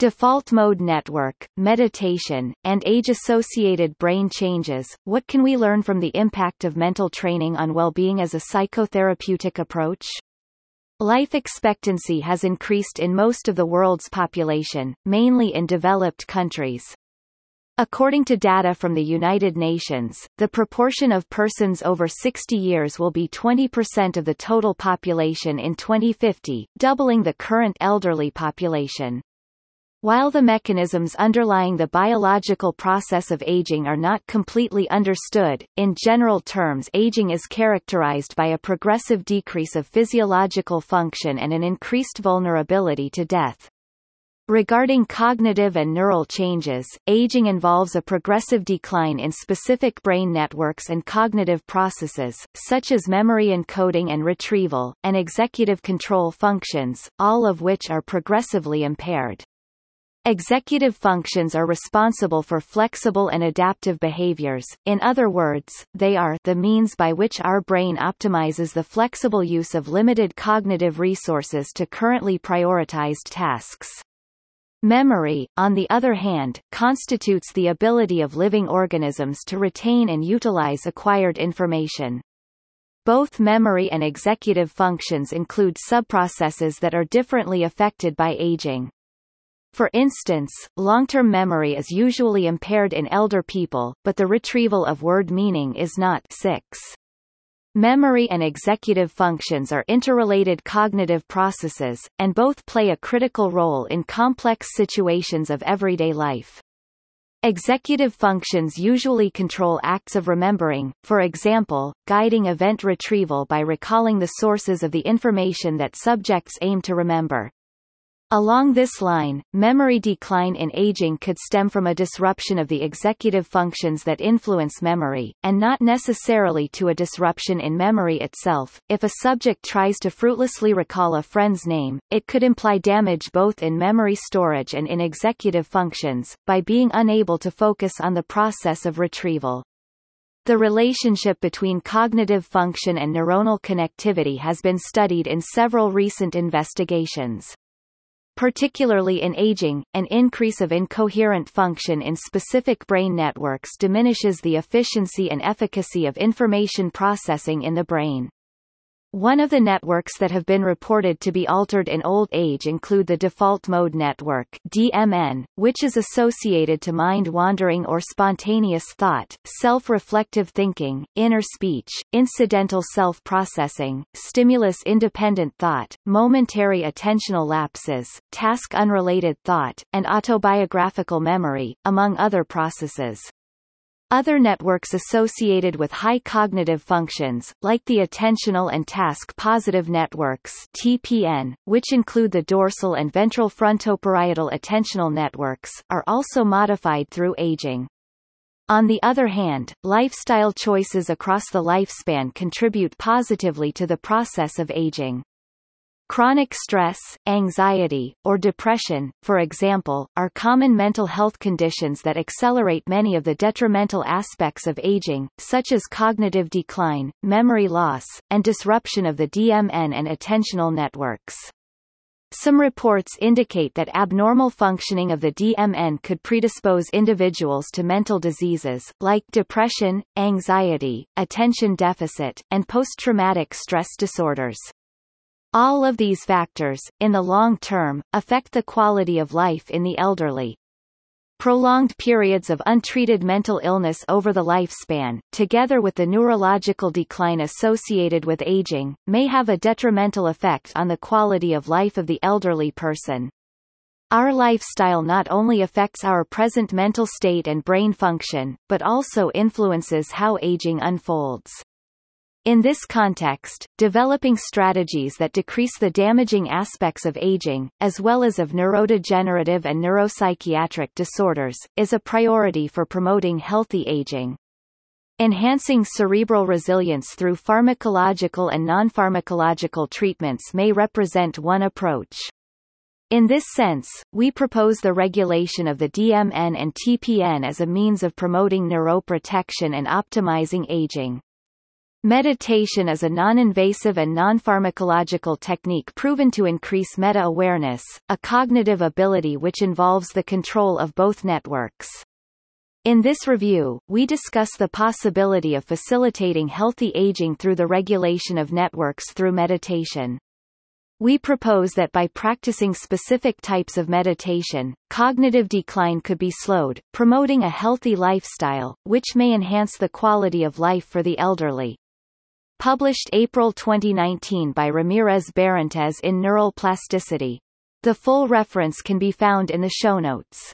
Default mode network, meditation, and age-associated brain changes. What can we learn from the impact of mental training on well-being as a psychotherapeutic approach? Life expectancy has increased in most of the world's population, mainly in developed countries. According to data from the United Nations, the proportion of persons over 60 years will be 20% of the total population in 2050, doubling the current elderly population. While the mechanisms underlying the biological process of aging are not completely understood, in general terms aging is characterized by a progressive decrease of physiological function and an increased vulnerability to death. Regarding cognitive and neural changes, aging involves a progressive decline in specific brain networks and cognitive processes, such as memory encoding and retrieval, and executive control functions, all of which are progressively impaired. Executive functions are responsible for flexible and adaptive behaviors, in other words, they are the means by which our brain optimizes the flexible use of limited cognitive resources to currently prioritized tasks. Memory, on the other hand, constitutes the ability of living organisms to retain and utilize acquired information. Both memory and executive functions include subprocesses that are differently affected by aging. For instance, long-term memory is usually impaired in elder people, but the retrieval of word meaning is not 6. Memory and executive functions are interrelated cognitive processes, and both play a critical role in complex situations of everyday life. Executive functions usually control acts of remembering, for example, guiding event retrieval by recalling the sources of the information that subjects aim to remember. Along this line, memory decline in aging could stem from a disruption of the executive functions that influence memory, and not necessarily to a disruption in memory itself. If a subject tries to fruitlessly recall a friend's name, it could imply damage both in memory storage and in executive functions, by being unable to focus on the process of retrieval. The relationship between cognitive function and neuronal connectivity has been studied in several recent investigations. Particularly in aging, an increase of incoherent function in specific brain networks diminishes the efficiency and efficacy of information processing in the brain. One of the networks that have been reported to be altered in old age include the default mode network DMN, which is associated to mind-wandering or spontaneous thought, self-reflective thinking, inner speech, incidental self-processing, stimulus-independent thought, momentary attentional lapses, task-unrelated thought, and autobiographical memory, among other processes. Other networks associated with high cognitive functions, like the attentional and task positive networks TPN, which include the dorsal and ventral frontoparietal attentional networks, are also modified through aging. On the other hand, lifestyle choices across the lifespan contribute positively to the process of aging. Chronic stress, anxiety, or depression, for example, are common mental health conditions that accelerate many of the detrimental aspects of aging, such as cognitive decline, memory loss, and disruption of the DMN and attentional networks. Some reports indicate that abnormal functioning of the DMN could predispose individuals to mental diseases, like depression, anxiety, attention deficit, and post-traumatic stress disorders. All of these factors, in the long term, affect the quality of life in the elderly. Prolonged periods of untreated mental illness over the lifespan, together with the neurological decline associated with aging, may have a detrimental effect on the quality of life of the elderly person. Our lifestyle not only affects our present mental state and brain function, but also influences how aging unfolds. In this context, developing strategies that decrease the damaging aspects of aging, as well as of neurodegenerative and neuropsychiatric disorders, is a priority for promoting healthy aging. Enhancing cerebral resilience through pharmacological and non-pharmacological treatments may represent one approach. In this sense, we propose the regulation of the DMN and TPN as a means of promoting neuroprotection and optimizing aging. Meditation is a non-invasive and non-pharmacological technique proven to increase meta-awareness, a cognitive ability which involves the control of both networks. In this review, we discuss the possibility of facilitating healthy aging through the regulation of networks through meditation. We propose that by practicing specific types of meditation, cognitive decline could be slowed, promoting a healthy lifestyle, which may enhance the quality of life for the elderly. Published April 2019 by Ramirez Barrantes in Neural Plasticity. The full reference can be found in the show notes.